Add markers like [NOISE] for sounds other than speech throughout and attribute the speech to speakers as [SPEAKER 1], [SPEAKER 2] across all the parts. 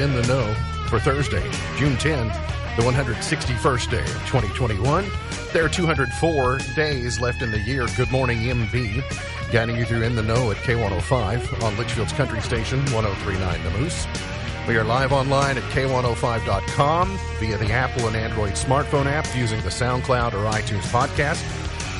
[SPEAKER 1] In the Know for Thursday, June 10, the 161st day of 2021. There are 204 days left in the year. Good morning, MB. Guiding you through In the Know at K105 on Leitchfield's Country Station, 1039 The Moose. We are live online at K105.com via the Apple and Android smartphone app using the SoundCloud or iTunes podcast,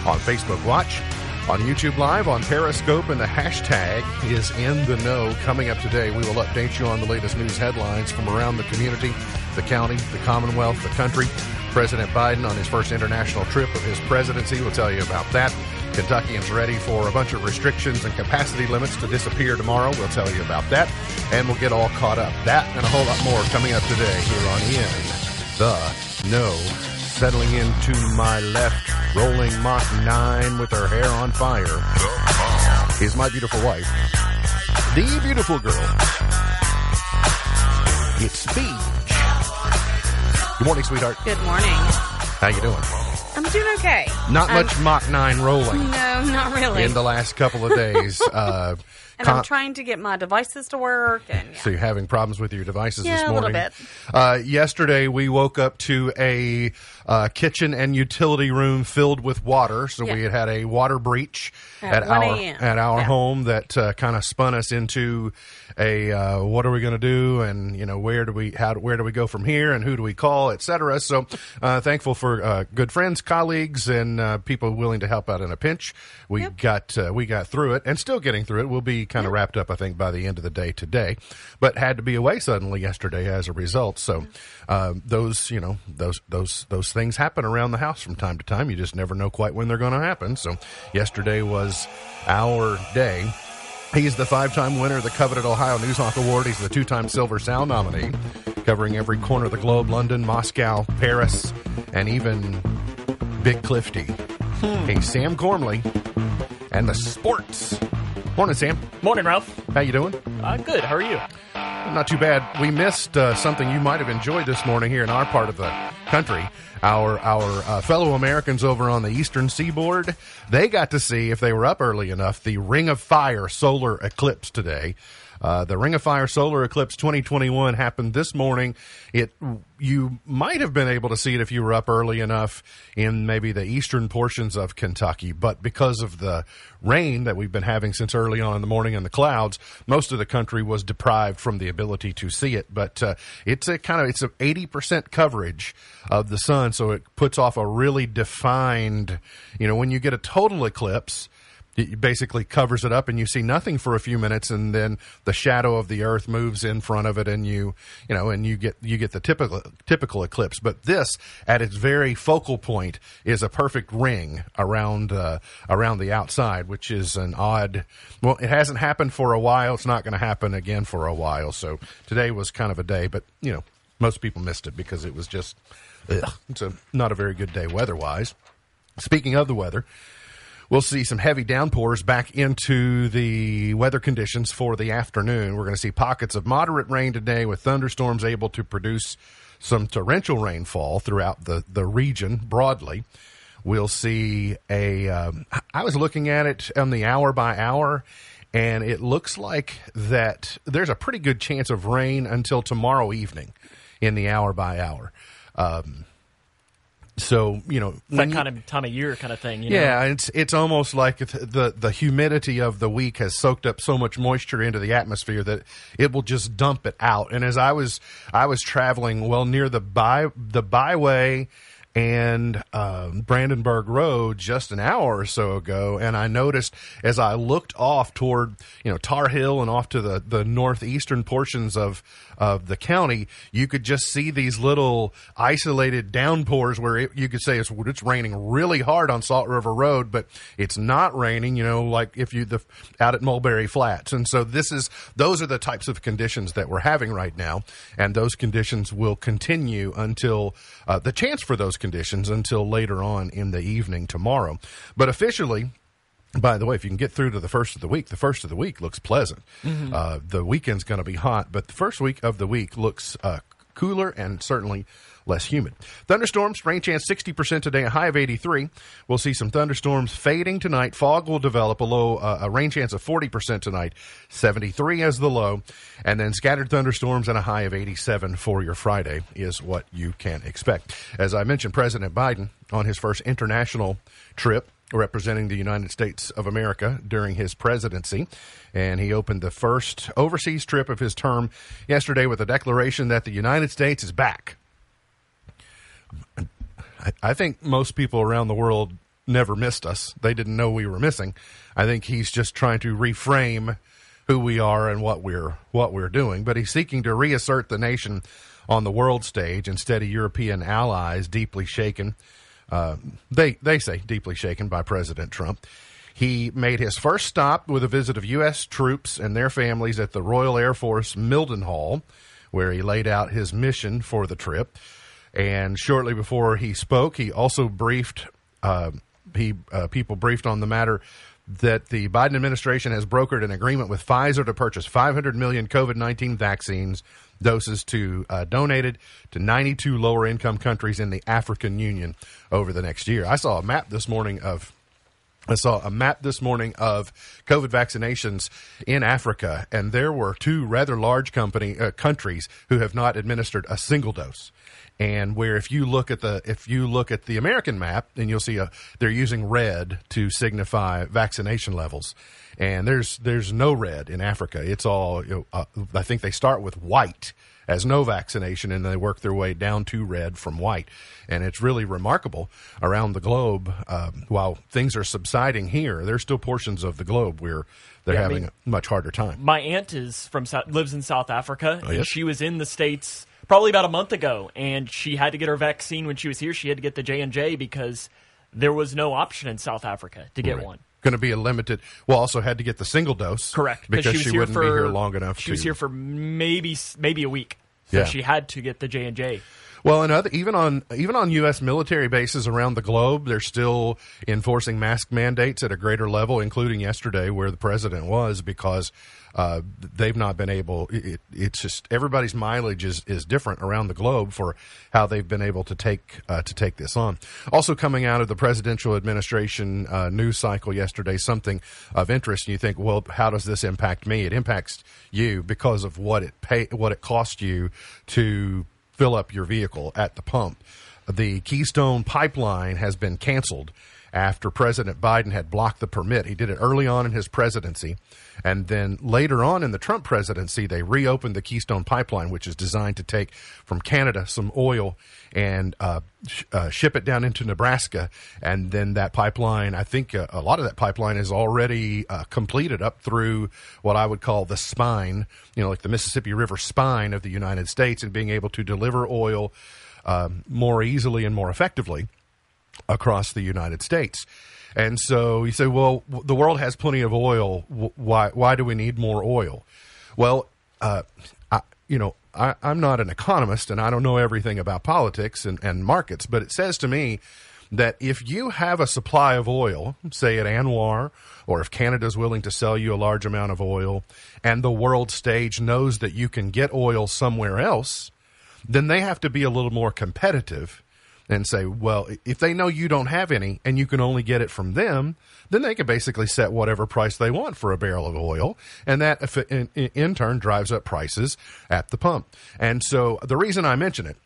[SPEAKER 1] on Facebook Watch, on YouTube Live, on Periscope, and the hashtag is in the know. Coming up today, we will update you on the latest news headlines from around the community, the county, the Commonwealth, the country. President Biden on his first international trip of his presidency. We'll tell you about that. Kentuckians ready for a bunch of restrictions and capacity limits to disappear tomorrow. We'll tell you about that. And we'll get all caught up. That and a whole lot more coming up today here on In the Know. Settling into my left, rolling Mach 9 with her hair on fire, is my beautiful wife, the beautiful girl. It's Beach. Good morning, sweetheart.
[SPEAKER 2] Good morning.
[SPEAKER 1] How you doing?
[SPEAKER 2] I'm doing okay.
[SPEAKER 1] Not
[SPEAKER 2] I'm-
[SPEAKER 1] much um, Mach 9 rolling
[SPEAKER 2] No, not really.
[SPEAKER 1] in the last couple of days. [LAUGHS] Uh,
[SPEAKER 2] and I'm trying to get my devices to work. And yeah.
[SPEAKER 1] So you're having problems with your devices
[SPEAKER 2] Yeah,
[SPEAKER 1] this
[SPEAKER 2] a little bit.
[SPEAKER 1] Uh, yesterday we woke up to a uh, kitchen and utility room filled with water. So
[SPEAKER 2] Yeah.
[SPEAKER 1] we had had a water breach
[SPEAKER 2] At
[SPEAKER 1] at, our at our home that uh, kind of spun us into a uh, what are we going to do and you know where do we how where do we go from here and who do we call etc. So uh, thankful for uh, good friends, colleagues, and uh, people willing to help out in a pinch. We
[SPEAKER 2] Yep.
[SPEAKER 1] got uh, we got through it and still getting through it. We'll be kind of wrapped up, I think, by the end of the day today. But had to be away suddenly yesterday as a result. So um, those you know those those those things happen around the house from time to time. You just never know quite when they're going to happen. So yesterday was our day. He's the five-time winner of the coveted Ohio Newshawk Award. He's the two-time Silver Sound nominee, covering every corner of the globe: London, Moscow, Paris, and even Big Clifty. hey Sam Gormley, and the sports. Morning, Sam.
[SPEAKER 3] Morning, Ralph.
[SPEAKER 1] How you doing?
[SPEAKER 3] Uh, good. How are you?
[SPEAKER 1] Not too bad. We missed uh, something you might have enjoyed this morning here in our part of the country. Our our uh, fellow Americans over on the eastern seaboard, they got to see if they were up early enough the Ring of Fire solar eclipse today. Uh, the Ring of Fire solar eclipse 2021 happened this morning. It you might have been able to see it if you were up early enough in maybe the eastern portions of Kentucky, but because of the rain that we've been having since early on in the morning and the clouds, most of the country was deprived from the ability to see it. But uh, it's a kind of it's a 80% coverage of the sun, so it puts off a really defined. You know, when you get a total eclipse basically covers it up and you see nothing for a few minutes and then the shadow of the earth moves in front of it and you you know and you get you get the typical typical eclipse. But this at its very focal point is a perfect ring around uh, around the outside which is an odd well it hasn't happened for a while. It's not going to happen again for a while. So today was kind of a day but you know most people missed it because it was just ugh, it's a not a very good day weather wise speaking of the weather We'll see some heavy downpours back into the weather conditions for the afternoon. We're going to see pockets of moderate rain today with thunderstorms able to produce some torrential rainfall throughout the, the region broadly. We'll see a. Um, I was looking at it on the hour by hour, and it looks like that there's a pretty good chance of rain until tomorrow evening in the hour by hour. Um, so, you know,
[SPEAKER 3] that kind of time of year kind of thing. You know?
[SPEAKER 1] yeah, it's it's almost like the the humidity of the week has soaked up so much moisture into the atmosphere that it will just dump it out. And as I was I was traveling well near the by the byway and um, Brandenburg Road just an hour or so ago, and I noticed as I looked off toward you know Tar Hill and off to the the northeastern portions of of the county, you could just see these little isolated downpours where it, you could say it's it's raining really hard on Salt River Road, but it's not raining. You know, like if you the out at Mulberry Flats, and so this is those are the types of conditions that we're having right now, and those conditions will continue until uh, the chance for those conditions until later on in the evening tomorrow. But officially, by the way, if you can get through to the first of the week, the first of the week looks pleasant. Uh, the weekend's going to be hot, but the first week of the week looks uh, cooler and certainly less humid. Thunderstorms, rain chance 60% today, a high of 83. We'll see some thunderstorms fading tonight. Fog will develop a low, uh, a rain chance of 40% tonight, 73 as the low. And then scattered thunderstorms and a high of 87 for your Friday is what you can expect. As I mentioned, President Biden on his first international trip representing the United States of America during his presidency. And he opened the first overseas trip of his term yesterday with a declaration that the United States is back. I think most people around the world never missed us. They didn't know we were missing. I think he's just trying to reframe who we are and what we're what we're doing. But he's seeking to reassert the nation on the world stage instead of European allies deeply shaken. Uh, they they say deeply shaken by President Trump. He made his first stop with a visit of U.S. troops and their families at the Royal Air Force Mildenhall, where he laid out his mission for the trip. And shortly before he spoke, he also briefed uh, he uh, people briefed on the matter that the Biden administration has brokered an agreement with Pfizer to purchase 500 million COVID 19 vaccines doses to uh, donated to 92 lower income countries in the African Union over the next year. I saw a map this morning of I saw a map this morning of COVID vaccinations in Africa, and there were two rather large company uh, countries who have not administered a single dose. And where if you look at the if you look at the American map, then you'll see a they're using red to signify vaccination levels, and there's there's no red in Africa. It's all you know, uh, I think they start with white as no vaccination, and they work their way down to red from white. And it's really remarkable around the globe. Um, while things are subsiding here, there's still portions of the globe where they're
[SPEAKER 3] Yeah, I
[SPEAKER 1] having
[SPEAKER 3] mean-
[SPEAKER 1] a much harder time.
[SPEAKER 3] My aunt is from lives in South Africa,
[SPEAKER 1] Oh, yes?
[SPEAKER 3] and she was in the states probably about a month ago, and she had to get her vaccine when she was here. She had to get the J and J because there was no option in South Africa to get one.
[SPEAKER 1] Going to be a limited. Well, also had to get the single dose,
[SPEAKER 3] Correct,
[SPEAKER 1] Because
[SPEAKER 3] she,
[SPEAKER 1] she, wouldn't
[SPEAKER 3] for
[SPEAKER 1] be here long enough.
[SPEAKER 3] She
[SPEAKER 1] to,
[SPEAKER 3] was here for maybe maybe a week, so
[SPEAKER 1] Yeah.
[SPEAKER 3] she had to get the J and J.
[SPEAKER 1] Well, and other, even on even on U.S. military bases around the globe, they're still enforcing mask mandates at a greater level, including yesterday where the president was, because uh, they've not been able. It, it's just everybody's mileage is, is different around the globe for how they've been able to take uh, to take this on. Also, coming out of the presidential administration uh, news cycle yesterday, something of interest. And you think, well, how does this impact me? It impacts you because of what it pay what it cost you to fill up your vehicle at the pump. The Keystone Pipeline has been canceled after President Biden had blocked the permit. He did it early on in his presidency. And then later on in the Trump presidency, they reopened the Keystone Pipeline, which is designed to take from Canada some oil and uh, sh- uh, ship it down into Nebraska. And then that pipeline, I think uh, a lot of that pipeline is already uh, completed up through what I would call the spine, you know, like the Mississippi River spine of the United States and being able to deliver oil um, more easily and more effectively across the United States. And so you say, well, the world has plenty of oil. Why, why do we need more oil? Well, uh, I, you know, I, I'm not an economist and I don't know everything about politics and, and markets, but it says to me that if you have a supply of oil, say at ANWR, or if Canada's willing to sell you a large amount of oil, and the world stage knows that you can get oil somewhere else, then they have to be a little more competitive and say, well, if they know you don't have any and you can only get it from them, then they can basically set whatever price they want for a barrel of oil. And that in, in turn drives up prices at the pump. And so the reason I mention it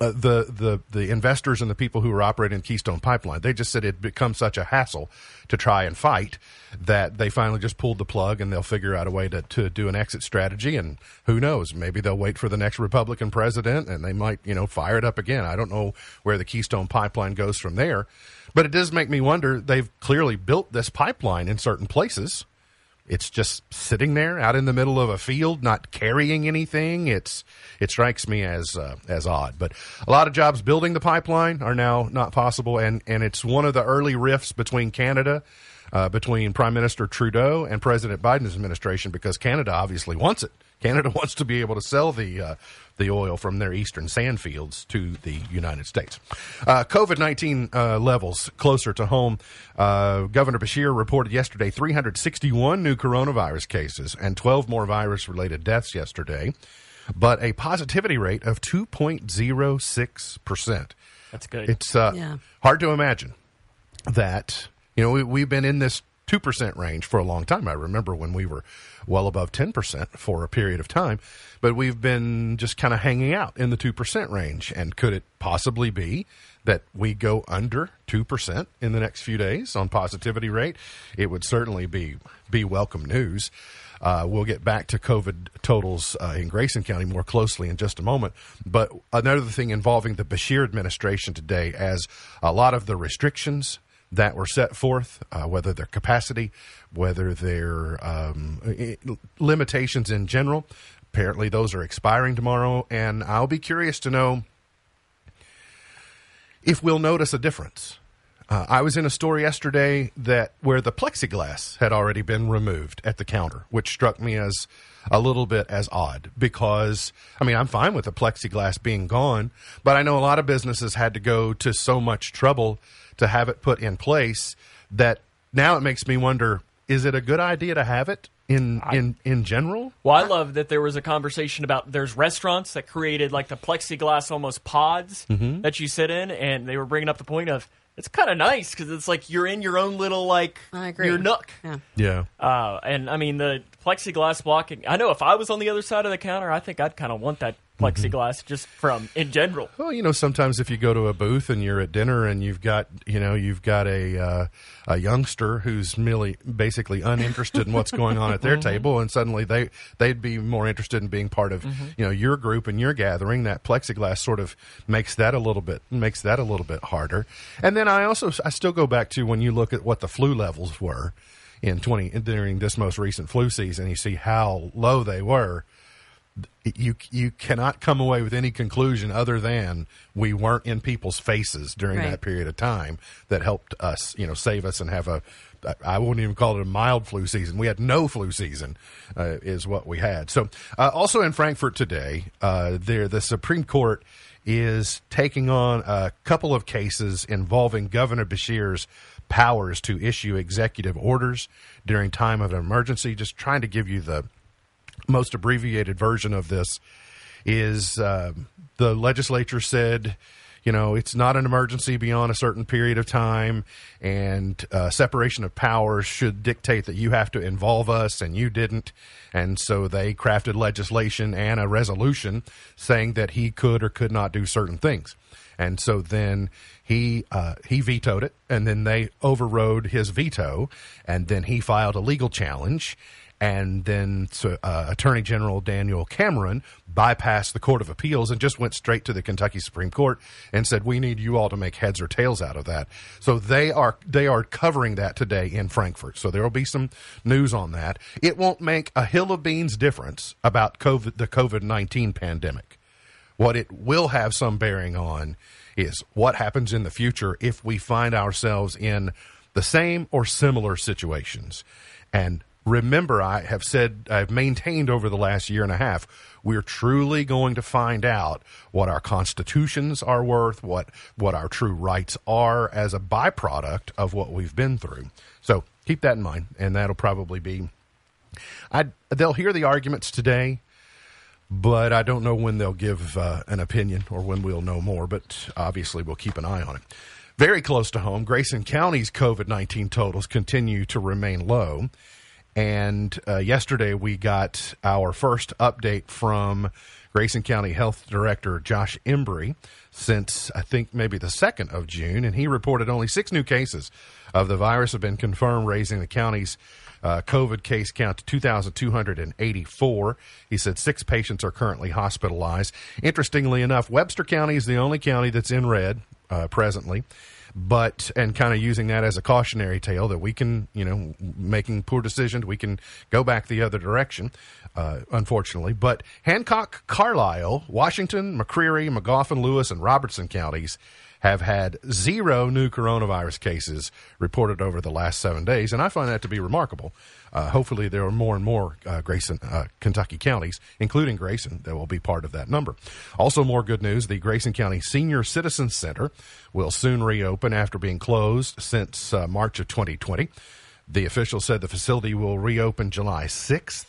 [SPEAKER 1] uh, the the the investors and the people who are operating Keystone Pipeline, they just said it become such a hassle to try and fight that they finally just pulled the plug and they'll figure out a way to, to do an exit strategy. And who knows? Maybe they'll wait for the next Republican president and they might you know fire it up again. I don't know where the Keystone Pipeline goes from there. But it does make me wonder they've clearly built this pipeline in certain places it's just sitting there out in the middle of a field, not carrying anything. It's it strikes me as uh, as odd. But a lot of jobs building the pipeline are now not possible, and and it's one of the early rifts between Canada. Uh, between Prime Minister Trudeau and President Biden's administration, because Canada obviously wants it. Canada [LAUGHS] wants to be able to sell the uh, the oil from their eastern sand fields to the United States. Uh, COVID nineteen uh, levels closer to home. Uh, Governor Beshear reported yesterday 361 new coronavirus cases and 12 more virus related deaths yesterday. but a positivity rate of 2.06%.
[SPEAKER 3] That's good.
[SPEAKER 1] It's uh,
[SPEAKER 2] Yeah.
[SPEAKER 1] hard to imagine that, you know, we, we've been in this 2% range for a long time. I remember when we were well above 10% for a period of time, but we've been just kind of hanging out in the 2% range. And could it possibly be that we go under 2% in the next few days on positivity rate? It would certainly be, be welcome news. Uh, we'll get back to COVID totals uh, in Grayson County more closely in just a moment. But another thing involving the Beshear administration today, as a lot of the restrictions that were set forth, uh, whether their capacity, whether their um, limitations in general, apparently those are expiring tomorrow. And I'll be curious to know if we'll notice a difference. Uh, I was in a store yesterday that where the plexiglass had already been removed at the counter, which struck me as a little bit as odd because I mean I'm fine with the plexiglass being gone, but I know a lot of businesses had to go to so much trouble to have it put in place that now it makes me wonder: is it a good idea to have it in in in general?
[SPEAKER 3] Well, I love that there was a conversation about there's restaurants that created like the plexiglass almost pods
[SPEAKER 1] Mm-hmm.
[SPEAKER 3] that you sit in, and they were bringing up the point of it's kind of nice because it's like you're in your own little like
[SPEAKER 2] I agree.
[SPEAKER 3] your nook.
[SPEAKER 2] Yeah.
[SPEAKER 1] Yeah.
[SPEAKER 3] Uh, and I mean the plexiglass blocking. I know if I was on the other side of the counter, I think I'd kind of want that Mm-hmm. plexiglass just from in general.
[SPEAKER 1] Well, you know, sometimes if you go to a booth and you're at dinner and you've got, you know, you've got a uh, a youngster who's merely basically uninterested in what's going on at their [LAUGHS] mm-hmm. table, and suddenly they they'd be more interested in being part of, mm-hmm. you know, your group and your gathering. That plexiglass sort of makes that a little bit makes that a little bit harder. And then I also I still go back to when you look at what the flu levels were in twenty during this most recent flu season, you see how low they were you you cannot come away with any conclusion other than we weren't in people's faces during
[SPEAKER 2] Right.
[SPEAKER 1] that period of time that helped us, you know, save us and have a. I wouldn't even call it a mild flu season. We had no flu season, uh, is what we had. So, uh, also in Frankfort today, uh, there the Supreme Court is taking on a couple of cases involving Governor Beshear's powers to issue executive orders during time of an emergency. Just trying to give you the most abbreviated version of this is uh, the legislature said, you know, it's not an emergency beyond a certain period of time, and uh, separation of powers should dictate that you have to involve us, and you didn't. And so they crafted legislation and a resolution saying that he could or could not do certain things. And so then he uh, he vetoed it, and then they overrode his veto, and then he filed a legal challenge, and then uh, Attorney General Daniel Cameron bypassed the Court of Appeals and just went straight to the Kentucky Supreme Court and said, "We need you all to make heads or tails out of that." So they are they are covering that today in Frankfort. So there will be some news on that. It won't make a hill of beans difference about COVID, the COVID nineteen pandemic. What it will have some bearing on is what happens in the future if we find ourselves in the same or similar situations. And remember, I have said, I've maintained over the last year and a half, we're truly going to find out what our constitutions are worth, what, what our true rights are as a byproduct of what we've been through. So keep that in mind, and that'll probably be. I, they'll hear the arguments today but I don't know when they'll give uh, an opinion or when we'll know more. But obviously, we'll keep an eye on it. Very close to home, Grayson County's COVID 19 totals continue to remain low. And uh, yesterday, we got our first update from Grayson County Health Director Josh Embry since I think maybe the 2nd of June. And he reported only six new cases of the virus have been confirmed, raising the county's uh, COVID case count to 2,284. He said six patients are currently hospitalized. Interestingly enough, Webster County is the only county that's in red uh, presently. But and kind of using that as a cautionary tale that we can, you know, making poor decisions, we can go back the other direction, uh, unfortunately. But Hancock, Carlisle, Washington, McCreary, Magoffin, Lewis, and Robertson counties have had zero new coronavirus cases reported over the last seven days, and I find that to be remarkable. Uh, hopefully, there are more and more uh, Grayson, uh, Kentucky counties, including Grayson, that will be part of that number. Also, more good news: the Grayson County Senior Citizens Center will soon reopen after being closed since uh, March of 2020. The official said the facility will reopen July 6th.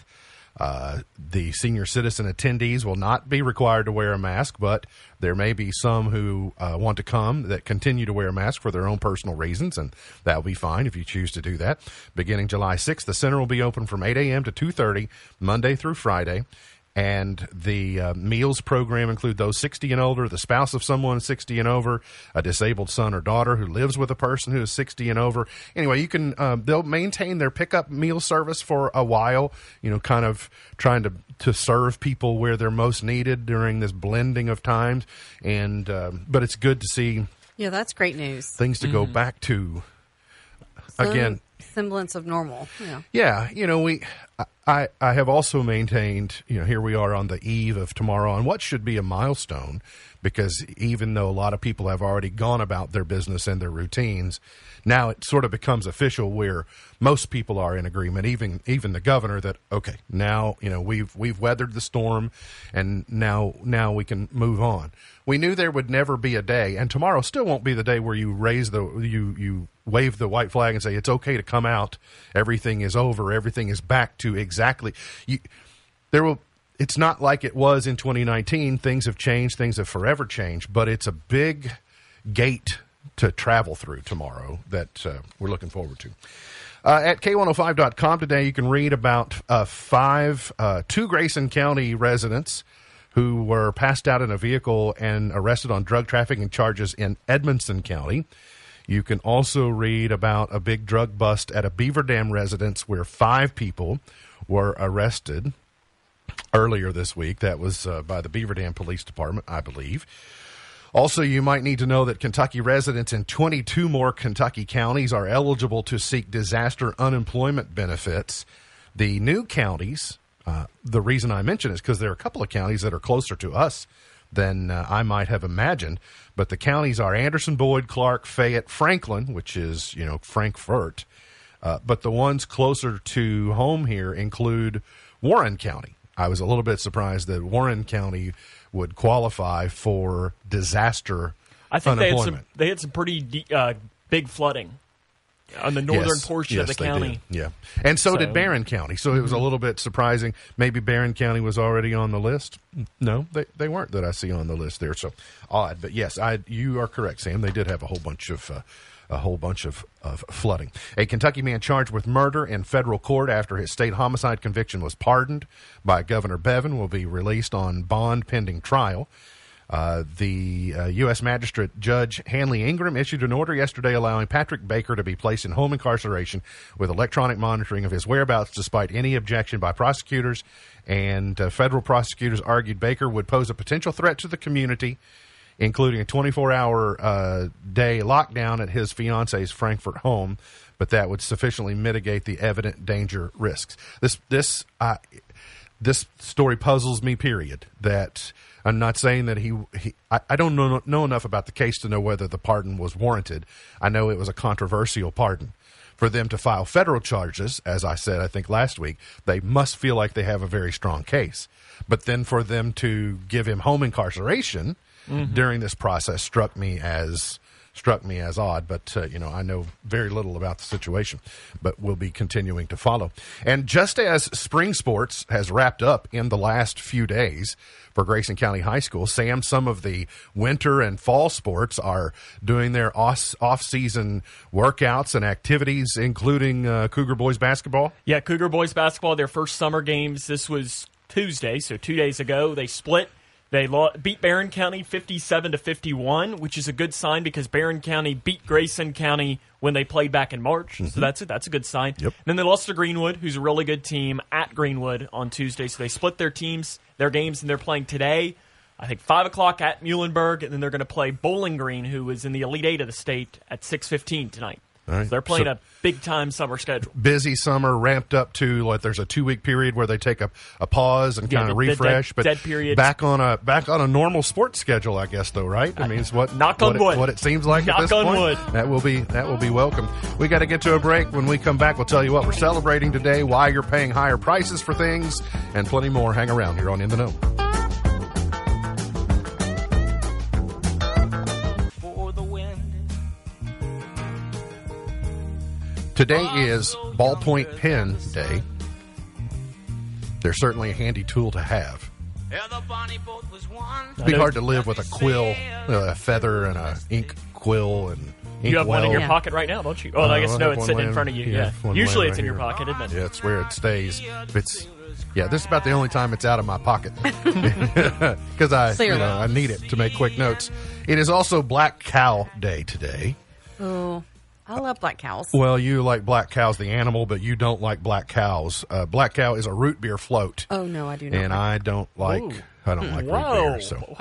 [SPEAKER 1] Uh, the senior citizen attendees will not be required to wear a mask, but there may be some who uh, want to come that continue to wear a mask for their own personal reasons, and that'll be fine if you choose to do that. Beginning July 6th, the center will be open from 8 a.m. to 2:30 Monday through Friday and the uh, meals program include those 60 and older, the spouse of someone 60 and over, a disabled son or daughter who lives with a person who is 60 and over. Anyway, you can um, they'll maintain their pickup meal service for a while. You know, kind of trying to to serve people where they're most needed during this blending of times. And um, but it's good to see
[SPEAKER 2] Yeah, that's great news.
[SPEAKER 1] things to go back to again.
[SPEAKER 2] semblance of normal. Yeah.
[SPEAKER 1] Yeah, you know, we I I I have also maintained, you know, here we are on the eve of tomorrow on what should be a milestone because even though a lot of people have already gone about their business and their routines, now it sort of becomes official where most people are in agreement, even even the governor that okay, now, you know, we've we've weathered the storm and now now we can move on. We knew there would never be a day and tomorrow still won't be the day where you raise the you you wave the white flag and say it's okay to come out. Everything is over. Everything is back to exactly. You, there will. It's not like it was in 2019. Things have changed. Things have forever changed. But it's a big gate to travel through tomorrow that uh, we're looking forward to. Uh, at K105.com today, you can read about uh, five, uh, two Grayson County residents who were passed out in a vehicle and arrested on drug trafficking charges in Edmonson County. You can also read about a big drug bust at a Beaver Dam residence where five people were arrested earlier this week. That was uh, by the Beaver Dam Police Department, I believe. Also, you might need to know that Kentucky residents in 22 more Kentucky counties are eligible to seek disaster unemployment benefits. The new counties, uh, the reason I mention is because there are a couple of counties that are closer to us than uh, I might have imagined. But the counties are Anderson, Boyd, Clark, Fayette, Franklin, which is, you know, Frankfort. Uh, but the ones closer to home here include Warren County. I was a little bit surprised that Warren County would qualify for disaster
[SPEAKER 3] I think they had some they had some pretty de- uh, big flooding on the northern
[SPEAKER 1] Yes.
[SPEAKER 3] portion
[SPEAKER 1] Yes,
[SPEAKER 3] of the county.
[SPEAKER 1] did. Yeah, and so, did
[SPEAKER 3] So-
[SPEAKER 1] Barren County. So it was a little bit surprising. Maybe Barren County was already on the list. No, they they weren't that I see on the list there. So odd, but yes, I you are correct, Sam. They did have a whole bunch of. Uh, a whole bunch of, of flooding. A Kentucky man charged with murder in federal court after his state homicide conviction was pardoned by Governor Bevin will be released on bond pending trial. Uh, the uh, U.S. Magistrate Judge Hanly Ingram issued an order yesterday allowing Patrick Baker to be placed in home incarceration with electronic monitoring of his whereabouts despite any objection by prosecutors. And uh, federal prosecutors argued Baker would pose a potential threat to the community, including a 24 hour uh, day lockdown at his fiance's Frankfort home, but that would sufficiently mitigate the evident danger risks. This, this, uh, this story puzzles me. Period. That I'm not saying that he. he I, I don't know know enough about the case to know whether the pardon was warranted. I know it was a controversial pardon. For them to file federal charges, as I said, I think last week, they must feel like they have a very strong case. But then for them to give him home incarceration mm-hmm. during this process struck me as struck me as odd, but uh, you know I know very little about the situation, but we'll be continuing to follow. And just as spring sports has wrapped up in the last few days for Grayson County High School, Sam, some of the winter and fall sports are doing their off season workouts and activities, including uh, Cougar boys basketball.
[SPEAKER 3] Yeah, Cougar boys basketball, their first summer games. This was Tuesday, so two days ago. They split. They lo- beat Barren County 57 to 51, which is a good sign because Barren County beat Grayson County when they played back in March. So mm-hmm. that's a, that's a good sign.
[SPEAKER 1] Yep.
[SPEAKER 3] Then they lost to Greenwood, who's a really good team at Greenwood on Tuesday. So they split their teams, their games, and they're playing today. I think five o'clock at Muhlenberg, and then they're going to play Bowling Green, who is in the Elite Eight of the state, at 6:15 tonight.
[SPEAKER 1] Right.
[SPEAKER 3] So they're playing
[SPEAKER 1] So-
[SPEAKER 3] a big time summer schedule.
[SPEAKER 1] busy summer ramped up to like there's a two week period where they take a, a pause and
[SPEAKER 3] Yeah,
[SPEAKER 1] kind of
[SPEAKER 3] the dead-
[SPEAKER 1] refresh but
[SPEAKER 3] dead period.
[SPEAKER 1] back on a back on a normal sports schedule i guess though right i mean it's what
[SPEAKER 3] Knock
[SPEAKER 1] what
[SPEAKER 3] on
[SPEAKER 1] it,
[SPEAKER 3] wood.
[SPEAKER 1] what it seems like
[SPEAKER 3] Knock
[SPEAKER 1] at this
[SPEAKER 3] on
[SPEAKER 1] point
[SPEAKER 3] wood.
[SPEAKER 1] that will be that will be welcome we got to get to a break when we come back we'll tell you what we're celebrating today why you're paying higher prices for things and plenty more hang around here on in the know Today is ballpoint pen day. they're certainly a handy tool to have.
[SPEAKER 4] Yeah, the bonnie boat was one.
[SPEAKER 1] It'd be hard to live with a quill, uh, a feather, and a ink quill and ink
[SPEAKER 3] You have one in your
[SPEAKER 1] well.
[SPEAKER 3] pocket right now, don't you? Oh,
[SPEAKER 1] Uh,
[SPEAKER 3] I guess no,
[SPEAKER 1] have
[SPEAKER 3] it's
[SPEAKER 1] one
[SPEAKER 3] sitting in
[SPEAKER 1] laying-
[SPEAKER 3] front of you.
[SPEAKER 1] yeah,
[SPEAKER 3] Yeah.
[SPEAKER 1] one
[SPEAKER 3] Usually
[SPEAKER 1] laying
[SPEAKER 3] it's in
[SPEAKER 1] right
[SPEAKER 3] your
[SPEAKER 1] here.
[SPEAKER 3] pocket, isn't it?
[SPEAKER 1] Yeah, it's where it stays. If it's yeah, this is about the only time it's out of my pocket [LAUGHS] [LAUGHS] because I you
[SPEAKER 2] Clearly.
[SPEAKER 1] know, I need it to make quick notes. It is also Black Cow Day today.
[SPEAKER 2] Oh, I love black cows.
[SPEAKER 1] Well, you like black cows, the animal, but you don't like black cows. Uh, black cow is a root beer float,
[SPEAKER 2] Oh no, I do not.
[SPEAKER 1] and
[SPEAKER 2] like-
[SPEAKER 1] I don't like
[SPEAKER 3] Ooh.
[SPEAKER 1] I don't like root beer. So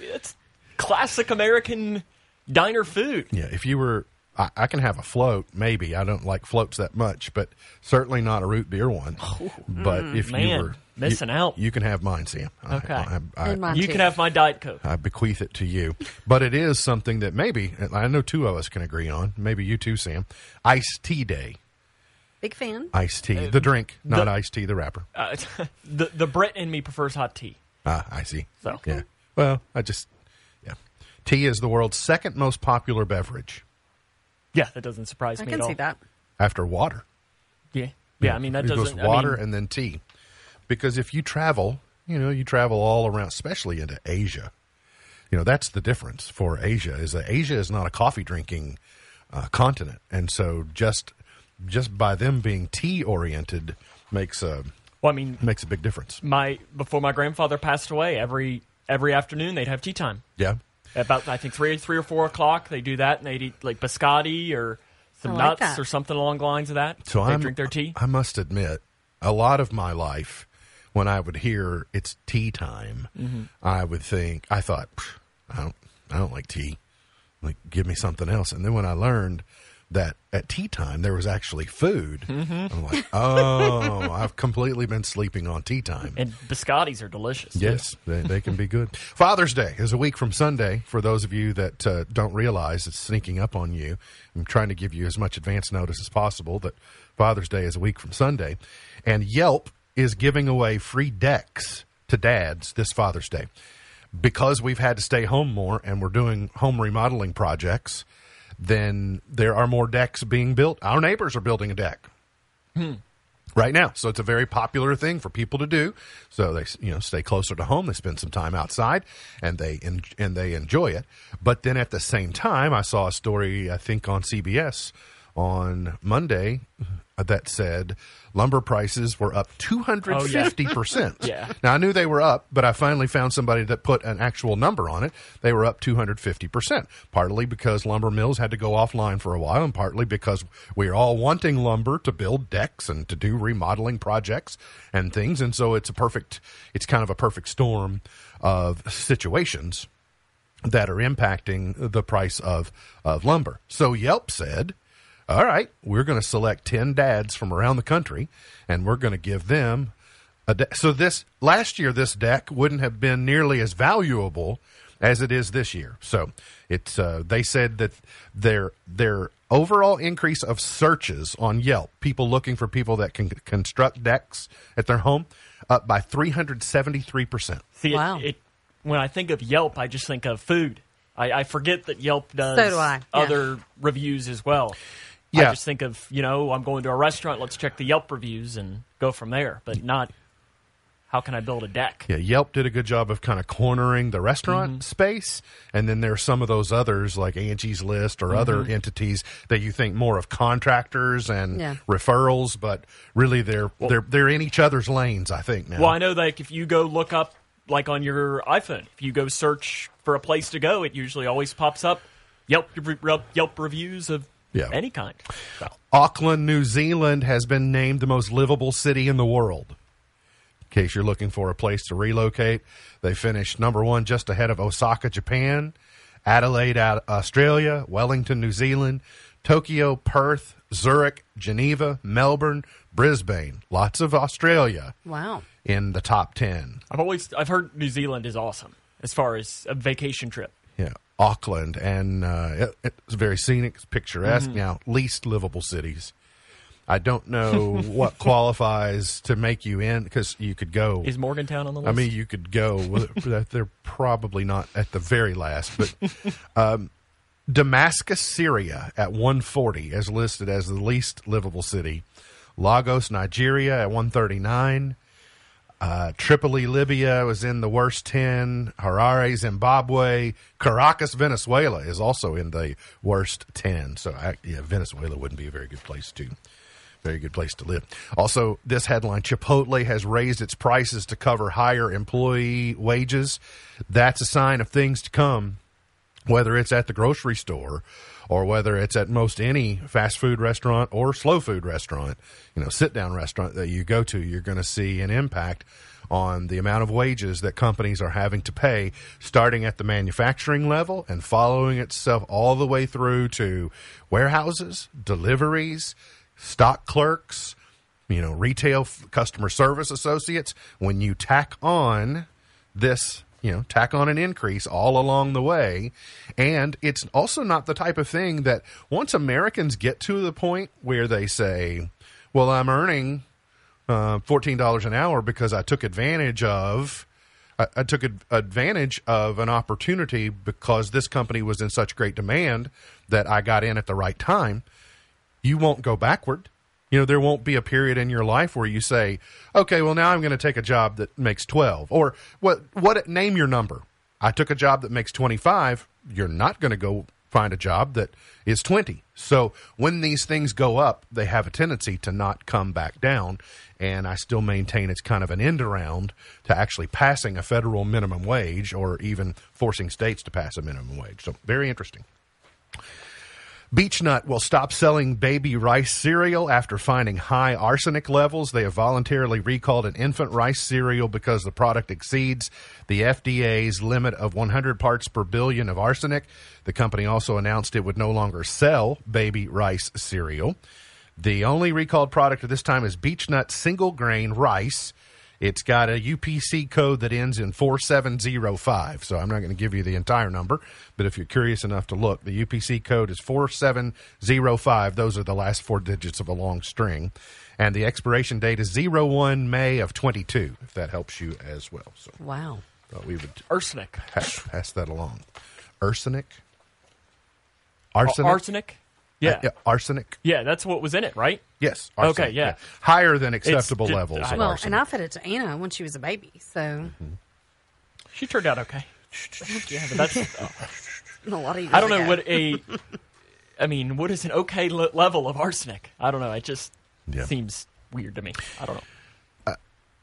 [SPEAKER 3] It's classic American diner food.
[SPEAKER 1] yeah, if you were, I, I can have a float. Maybe I don't like floats that much, but certainly not a root beer one. but if you
[SPEAKER 3] man,
[SPEAKER 1] were
[SPEAKER 3] missing
[SPEAKER 1] you,
[SPEAKER 3] out.
[SPEAKER 1] you can have mine, Sam.
[SPEAKER 3] Okay.
[SPEAKER 1] I, I,
[SPEAKER 2] And mine
[SPEAKER 3] You
[SPEAKER 2] too.
[SPEAKER 3] can have my Diet Coke.
[SPEAKER 1] I bequeath it to you. But it is something that maybe I know two of us can agree on. Maybe you too, Sam. Iced tea day.
[SPEAKER 2] Big fan.
[SPEAKER 1] Iced tea, the drink, not
[SPEAKER 3] the-
[SPEAKER 1] iced tea, the wrapper.
[SPEAKER 3] Uh, [LAUGHS] the the Brit in me prefers hot tea.
[SPEAKER 1] Ah, I see.
[SPEAKER 3] So.
[SPEAKER 1] yeah. Well, I just yeah. Tea is the world's second most popular beverage
[SPEAKER 3] Yeah, that doesn't surprise
[SPEAKER 2] I
[SPEAKER 3] me
[SPEAKER 2] can
[SPEAKER 3] at all.
[SPEAKER 2] see that.
[SPEAKER 1] after water.
[SPEAKER 3] Yeah, yeah. I mean that
[SPEAKER 1] it
[SPEAKER 3] doesn't.
[SPEAKER 1] goes water
[SPEAKER 3] I mean,
[SPEAKER 1] and then tea. Because if you travel, you know, you travel all around, especially into Asia. You know, that's the difference for Asia is that Asia is not a coffee drinking uh, continent, and so just just by them being tea oriented makes a
[SPEAKER 3] well, I mean,
[SPEAKER 1] makes a big difference.
[SPEAKER 3] my before my grandfather passed away, every every afternoon they'd have tea time.
[SPEAKER 1] Yeah,
[SPEAKER 3] About I think three three or four o'clock, they do that, and they'd eat like biscotti or some
[SPEAKER 2] like
[SPEAKER 3] nuts
[SPEAKER 2] that.
[SPEAKER 3] or something along the lines of that.
[SPEAKER 1] so
[SPEAKER 3] they
[SPEAKER 1] I
[SPEAKER 3] drink their tea.
[SPEAKER 1] I must admit, a lot of my life, when I would hear it's tea time,
[SPEAKER 3] Mm-hmm.
[SPEAKER 1] I would think I thought I don't I don't like tea. Like give me something else. And then when I learned that at tea time there was actually food,
[SPEAKER 3] Mm-hmm.
[SPEAKER 1] I'm like, oh, I've completely been sleeping on tea time.
[SPEAKER 3] and biscottis are delicious.
[SPEAKER 1] Yes, they, they can be good. Father's Day is a week from Sunday. For those of you that uh, don't realize it's sneaking up on you, I'm trying to give you as much advance notice as possible that Father's Day is a week from Sunday. And Yelp is giving away free decks to dads this Father's Day. Because we've had to stay home more and we're doing home remodeling projects, then there are more decks being built. Our neighbors are building a deck hmm. right now. So it's a very popular thing for people to do. So they, you know, stay closer to home. They spend some time outside, and they en- and they enjoy it. But then at the same time, I saw a story I think on CBS on Monday Uh, that said lumber prices were up 250%. [LAUGHS]
[SPEAKER 3] Yeah.
[SPEAKER 1] Now I knew they were up, but I finally found somebody that put an actual number on it. They were up 250%, partly because lumber mills had to go offline for a while and partly because we're all wanting lumber to build decks and to do remodeling projects and things and so it's a perfect it's kind of a perfect storm of situations that are impacting the price of, of lumber. So Yelp said, all right, we're going to select 10 dads from around the country and we're going to give them a de- so this last year this deck wouldn't have been nearly as valuable as it is this year. So it's uh, they said that their their overall increase of searches on Yelp, people looking for people that can construct decks at their home, up by 373%.
[SPEAKER 3] See,
[SPEAKER 2] Wow.
[SPEAKER 3] it, it, when I think of Yelp, I just think of food. I, I forget that Yelp does
[SPEAKER 2] So do I, yeah.
[SPEAKER 3] other reviews as well.
[SPEAKER 1] Yeah.
[SPEAKER 3] I just think of, you know, I'm going to a restaurant, let's check the Yelp reviews and go from there, but not how can I build a deck?
[SPEAKER 1] Yeah, Yelp did a good job of kind of cornering the restaurant mm-hmm. space, and then there are some of those others like Angie's List or other mm-hmm. entities that you think more of contractors and
[SPEAKER 2] Yeah.
[SPEAKER 1] referrals, but really they're they're they're in each other's lanes. I think now.
[SPEAKER 3] Well, I know like if you go look up like on your iPhone, if you go search for a place to go, it usually always pops up Yelp Yelp reviews of
[SPEAKER 1] Yeah.
[SPEAKER 3] any kind. So,
[SPEAKER 1] Auckland, New Zealand has been named the most livable city in the world. In case you're looking for a place to relocate, they finished number one just ahead of Osaka, Japan, Adelaide, Australia, Wellington, New Zealand, Tokyo, Perth, Zurich, Geneva, Melbourne, Brisbane. Lots of Australia
[SPEAKER 2] Wow.
[SPEAKER 1] in the top 10.
[SPEAKER 3] I've always I've heard New Zealand is awesome as far as a vacation trip.
[SPEAKER 1] Yeah, Auckland, and uh, it, it's very scenic, it's picturesque. Now, least livable cities. I don't know [LAUGHS] what qualifies to make you in because you could go.
[SPEAKER 3] Is Morgantown on the list?
[SPEAKER 1] I mean, you could go. They're probably not at the very last, but [LAUGHS] um, Damascus, Syria, at 140, is listed as the least livable city. Lagos, Nigeria, at 139. Uh, Tripoli, Libya was in the worst 10. Harare, Zimbabwe. Caracas, Venezuela is also in the worst 10. So, I, yeah, Venezuela wouldn't be a very good place to. Very good place to live. Also, this headline Chipotle has raised its prices to cover higher employee wages. That's a sign of things to come, whether it's at the grocery store or whether it's at most any fast food restaurant or slow food restaurant, you know, sit down restaurant that you go to, you're going to see an impact on the amount of wages that companies are having to pay, starting at the manufacturing level and following itself all the way through to warehouses, deliveries, stock clerks, you know, retail customer service associates. When you tack on this you know, tack on an increase all along the way. And it's also not the type of thing that once Americans get to the point where they say, well, I'm earning uh, $14 an hour because I took advantage of. I, I took ad- advantage of an opportunity because this company was in such great demand that I got in at the right time. You won't go backward. You know, there won't be a period in your life where you say, "Okay, well now I'm going to take a job that makes 12." Or what what name your number. I took a job that makes 25. You're not going to go find a job that is 20. So, when these things go up, they have a tendency to not come back down, and I still maintain it's kind of an end around to actually passing a federal minimum wage or even forcing states to pass a minimum wage. So, very interesting. Beech-Nut will stop selling baby rice cereal after finding high arsenic levels. They have voluntarily recalled an infant rice cereal because the product exceeds the FDA's limit of 100 parts per billion of arsenic. The company also announced it would no longer sell baby rice cereal. The only recalled product at this time is Beech-Nut single grain rice. It's got a UPC code that ends in 4705. So I'm not going to give you the entire number, but if you're curious enough to look, the UPC code is 4705. Those are the last four digits of a long string. And the expiration date is 01 May of 22, if that helps you as well. So
[SPEAKER 2] Wow.
[SPEAKER 1] thought we would
[SPEAKER 3] Arsenic.
[SPEAKER 1] pass, pass that along. Arsenic?
[SPEAKER 3] Ar-
[SPEAKER 1] Arsenic?
[SPEAKER 3] Arsenic? Yeah.
[SPEAKER 1] yeah, arsenic.
[SPEAKER 3] Yeah, that's what was in it, right?
[SPEAKER 1] Yes. Arsenic,
[SPEAKER 3] Okay, yeah.
[SPEAKER 1] Higher than acceptable
[SPEAKER 3] ju-
[SPEAKER 1] levels
[SPEAKER 3] I-
[SPEAKER 1] of
[SPEAKER 2] Well,
[SPEAKER 1] arsenic.
[SPEAKER 2] and I fed it to Anna when she was a baby, so
[SPEAKER 3] She turned out okay. [LAUGHS] yeah, but that's. uh,
[SPEAKER 2] a lot of
[SPEAKER 3] I don't know
[SPEAKER 2] ago.
[SPEAKER 3] what a. I mean, what is an okay le- level of arsenic? I don't know. It just
[SPEAKER 1] Yeah.
[SPEAKER 3] seems weird to me. I don't know.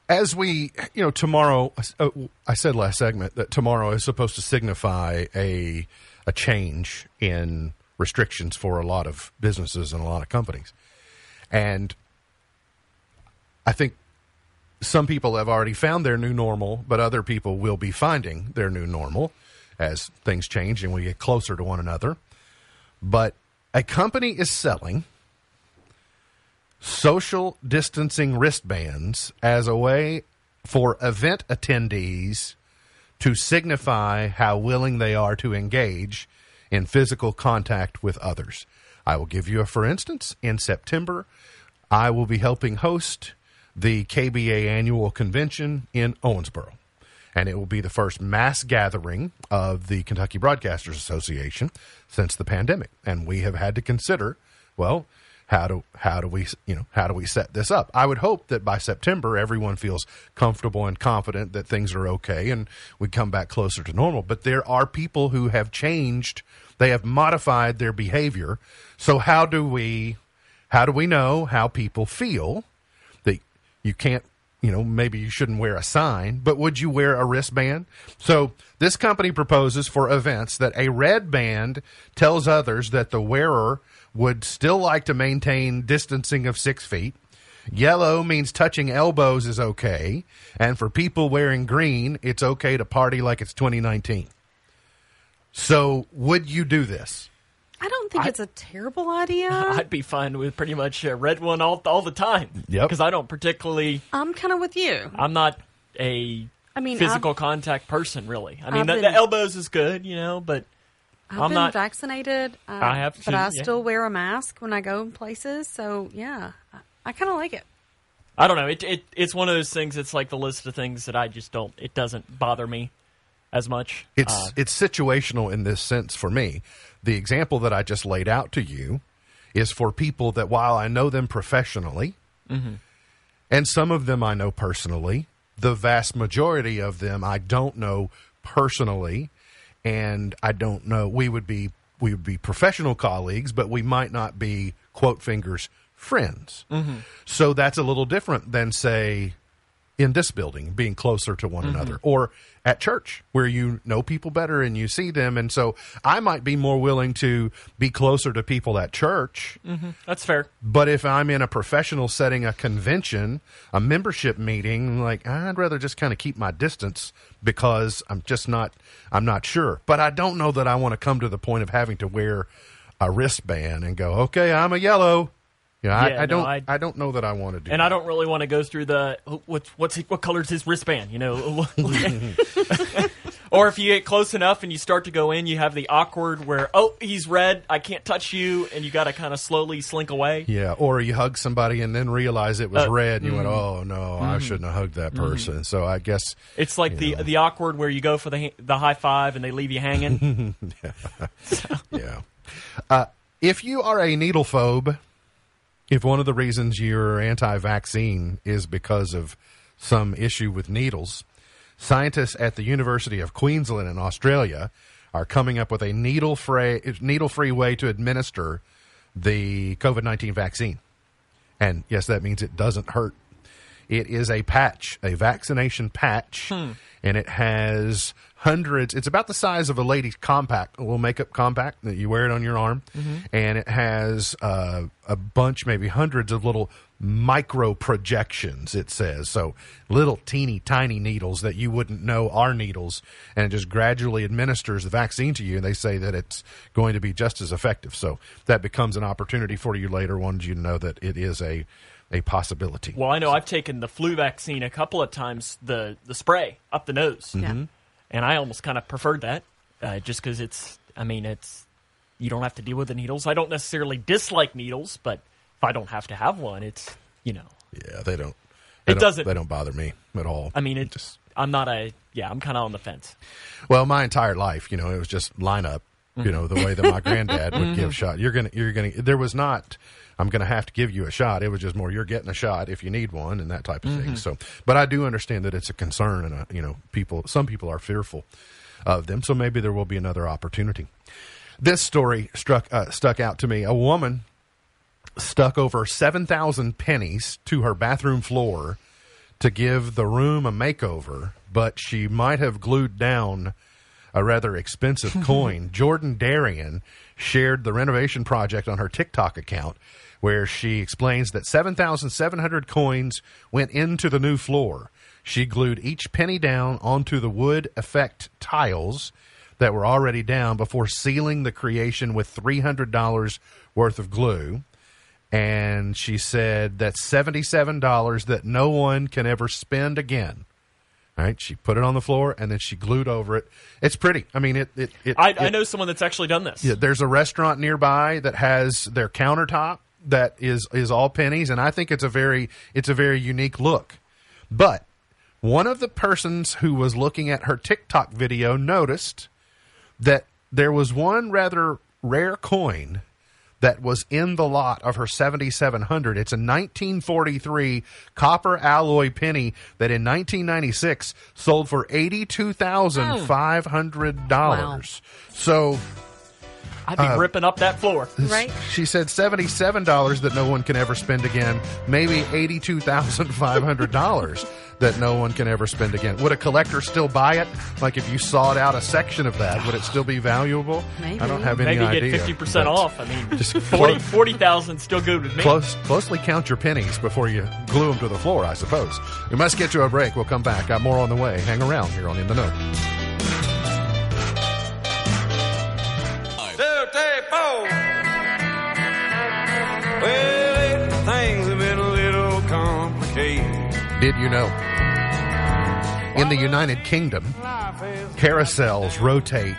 [SPEAKER 1] as we, you know, tomorrow, uh, I said last segment that tomorrow is supposed to signify a a change in restrictions for a lot of businesses and a lot of companies, and I think some people have already found their new normal, but other people will be finding their new normal as things change and we get closer to one another. But a company is selling social distancing wristbands as a way for event attendees to signify how willing they are to engage in physical contact with others. I will give you a for instance. In September, I will be helping host the KBA annual convention in Owensboro. And it will be the first mass gathering of the Kentucky Broadcasters Association since the pandemic. And we have had to consider, well, how do how do we you know how do we set this up? I would hope that by September everyone feels comfortable and confident that things are okay and we come back closer to normal. But there are people who have changed; they have modified their behavior. So how do we how do we know how people feel? That you can't you know, maybe you shouldn't wear a sign, but would you wear a wristband? So this company proposes for events that a red band tells others that the wearer would still like to maintain distancing of six feet. Yellow means touching elbows is okay. And for people wearing green, it's okay to party like it's 2019. So would you do this?
[SPEAKER 2] I don't think it's a terrible idea. [LAUGHS]
[SPEAKER 3] I'd be fine with pretty much a red one all all the time.
[SPEAKER 1] Yep.
[SPEAKER 3] Because I don't particularly.
[SPEAKER 2] I'm kind of with you.
[SPEAKER 3] I'm not a
[SPEAKER 2] I mean,
[SPEAKER 3] physical
[SPEAKER 2] I've,
[SPEAKER 3] contact person, really. I mean,
[SPEAKER 2] I've
[SPEAKER 3] the, the elbows is good, you know, but
[SPEAKER 2] I've
[SPEAKER 3] I'm
[SPEAKER 2] been
[SPEAKER 3] not-
[SPEAKER 2] vaccinated. Uh,
[SPEAKER 3] I have
[SPEAKER 2] but
[SPEAKER 3] too,
[SPEAKER 2] I
[SPEAKER 3] yeah.
[SPEAKER 2] still wear a mask when I go places. So yeah, I, I kind of like it.
[SPEAKER 3] I don't know. It, it it's one of those things. It's like the list of things that I just don't. It doesn't bother me as much.
[SPEAKER 1] It's
[SPEAKER 3] Uh,
[SPEAKER 1] it's situational in this sense for me. The example that I just laid out to you is for people that while I know them professionally,
[SPEAKER 3] Mm-hmm.
[SPEAKER 1] and some of them I know personally, the vast majority of them I don't know personally, and I don't know. We would be we would be professional colleagues, but we might not be quote fingers friends. Mm-hmm. So that's a little different than say in this building being closer to one mm-hmm. another or at church where you know people better and you see them and so i might be more willing to be closer to people at church mm-hmm.
[SPEAKER 3] That's fair.
[SPEAKER 1] but if i'm in a professional setting a convention a membership meeting like i'd rather just kind of keep my distance because i'm just not i'm not sure but i don't know that i want to come to the point of having to wear a wristband and go okay i'm a yellow yeah, I, I
[SPEAKER 3] no,
[SPEAKER 1] don't
[SPEAKER 3] I-
[SPEAKER 1] I, don't know that i want to do
[SPEAKER 3] And
[SPEAKER 1] that.
[SPEAKER 3] I don't really want to go through the what's what's what color's his wristband, you know. [LAUGHS] [LAUGHS] or if you get close enough and you start to go in, you have the awkward where oh he's red, I can't touch you, and you got to kind of slowly slink away.
[SPEAKER 1] Yeah, or you hug somebody and then realize it was
[SPEAKER 3] Uh,
[SPEAKER 1] red, and you went, "Oh no, I shouldn't have hugged that person." So I guess
[SPEAKER 3] It's like the the awkward where you go for the the high five and they leave you hanging. [LAUGHS]
[SPEAKER 1] yeah. Uh, if you are a needle phobe, if one of the reasons you're anti-vaccine is because of some issue with needles, scientists at the University of Queensland in Australia are coming up with a needle-free needle-free way to administer the COVID-19 vaccine. And yes, that means it doesn't hurt. It is a patch, a vaccination patch, and it has hundreds. It's about the size of a lady's compact, a little makeup compact that you wear it on your arm, and it has uh, a bunch, maybe hundreds of little micro projections. It says so, little teeny tiny needles that you wouldn't know are needles, and it just gradually administers the vaccine to you. And they say that it's going to be just as effective. So that becomes an opportunity for you later. Wanted you to know that it is a a possibility.
[SPEAKER 3] well, I know I've taken the flu vaccine a couple of times, the the spray up the nose,
[SPEAKER 2] Yeah.
[SPEAKER 3] and I almost kind of preferred that, uh, just because it's. I mean, it's you don't have to deal with the needles. I don't necessarily dislike needles, but if I don't have to have one, it's you know.
[SPEAKER 1] Yeah, they don't. They
[SPEAKER 3] It
[SPEAKER 1] don't-
[SPEAKER 3] doesn't-
[SPEAKER 1] They don't bother me at all.
[SPEAKER 3] I mean, it.
[SPEAKER 1] just
[SPEAKER 3] I'm not a. Yeah, I'm kind of on the fence.
[SPEAKER 1] well, my entire life, you know, it was just line up. You know, the way that my [LAUGHS] granddad would give shot. You're gonna, you're gonna. There was not. I'm gonna have to give you a shot. It was just more. You're getting a shot if you need one, and that type of thing. So, but I do understand that it's a concern, and uh you know, people. Some people are fearful of them. So maybe there will be another opportunity. This story struck uh, stuck out to me. A woman stuck over 7,000 pennies to her bathroom floor to give the room a makeover, but she might have glued down a rather expensive [LAUGHS] coin. Jordan Darian shared the renovation project on her TikTok account where she explains that 7,700 coins went into the new floor. She glued each penny down onto the wood effect tiles that were already down before sealing the creation with $300 worth of glue and she said that's seventy-seven dollars that no one can ever spend again. right she put it on the floor and then she glued over it. It's pretty. I mean, it. it, it
[SPEAKER 3] I, I know someone that's actually done this.
[SPEAKER 1] yeah, there's a restaurant nearby that has their countertop that is is all pennies, and I think it's a very it's a very unique look. But one of the persons who was looking at her TikTok video noticed that there was one rather rare coin that was in the lot of her 7700. It's a 1943 copper alloy penny that in 1996 sold for $82,500. Hmm.
[SPEAKER 2] Wow.
[SPEAKER 1] So
[SPEAKER 3] I'd be
[SPEAKER 1] Uh,
[SPEAKER 3] ripping up that floor.
[SPEAKER 2] Right?
[SPEAKER 1] she said $77 that no one can ever spend again, maybe $82,500 [LAUGHS] that no one can ever spend again. Would a collector still buy it? Like if you sawed out a section of that, would it still be valuable?
[SPEAKER 2] Maybe.
[SPEAKER 1] I don't have any
[SPEAKER 3] Maybe
[SPEAKER 1] idea.
[SPEAKER 3] get fifty percent off. I mean, [LAUGHS]
[SPEAKER 1] Just
[SPEAKER 3] 40 40,000 still good with me.
[SPEAKER 1] Close, closely count your pennies before you glue them to the floor, I suppose. We must get to a break. We'll come back. Got more on the way. Hang around here on In the Know. Did you know? In the United Kingdom, carousels rotate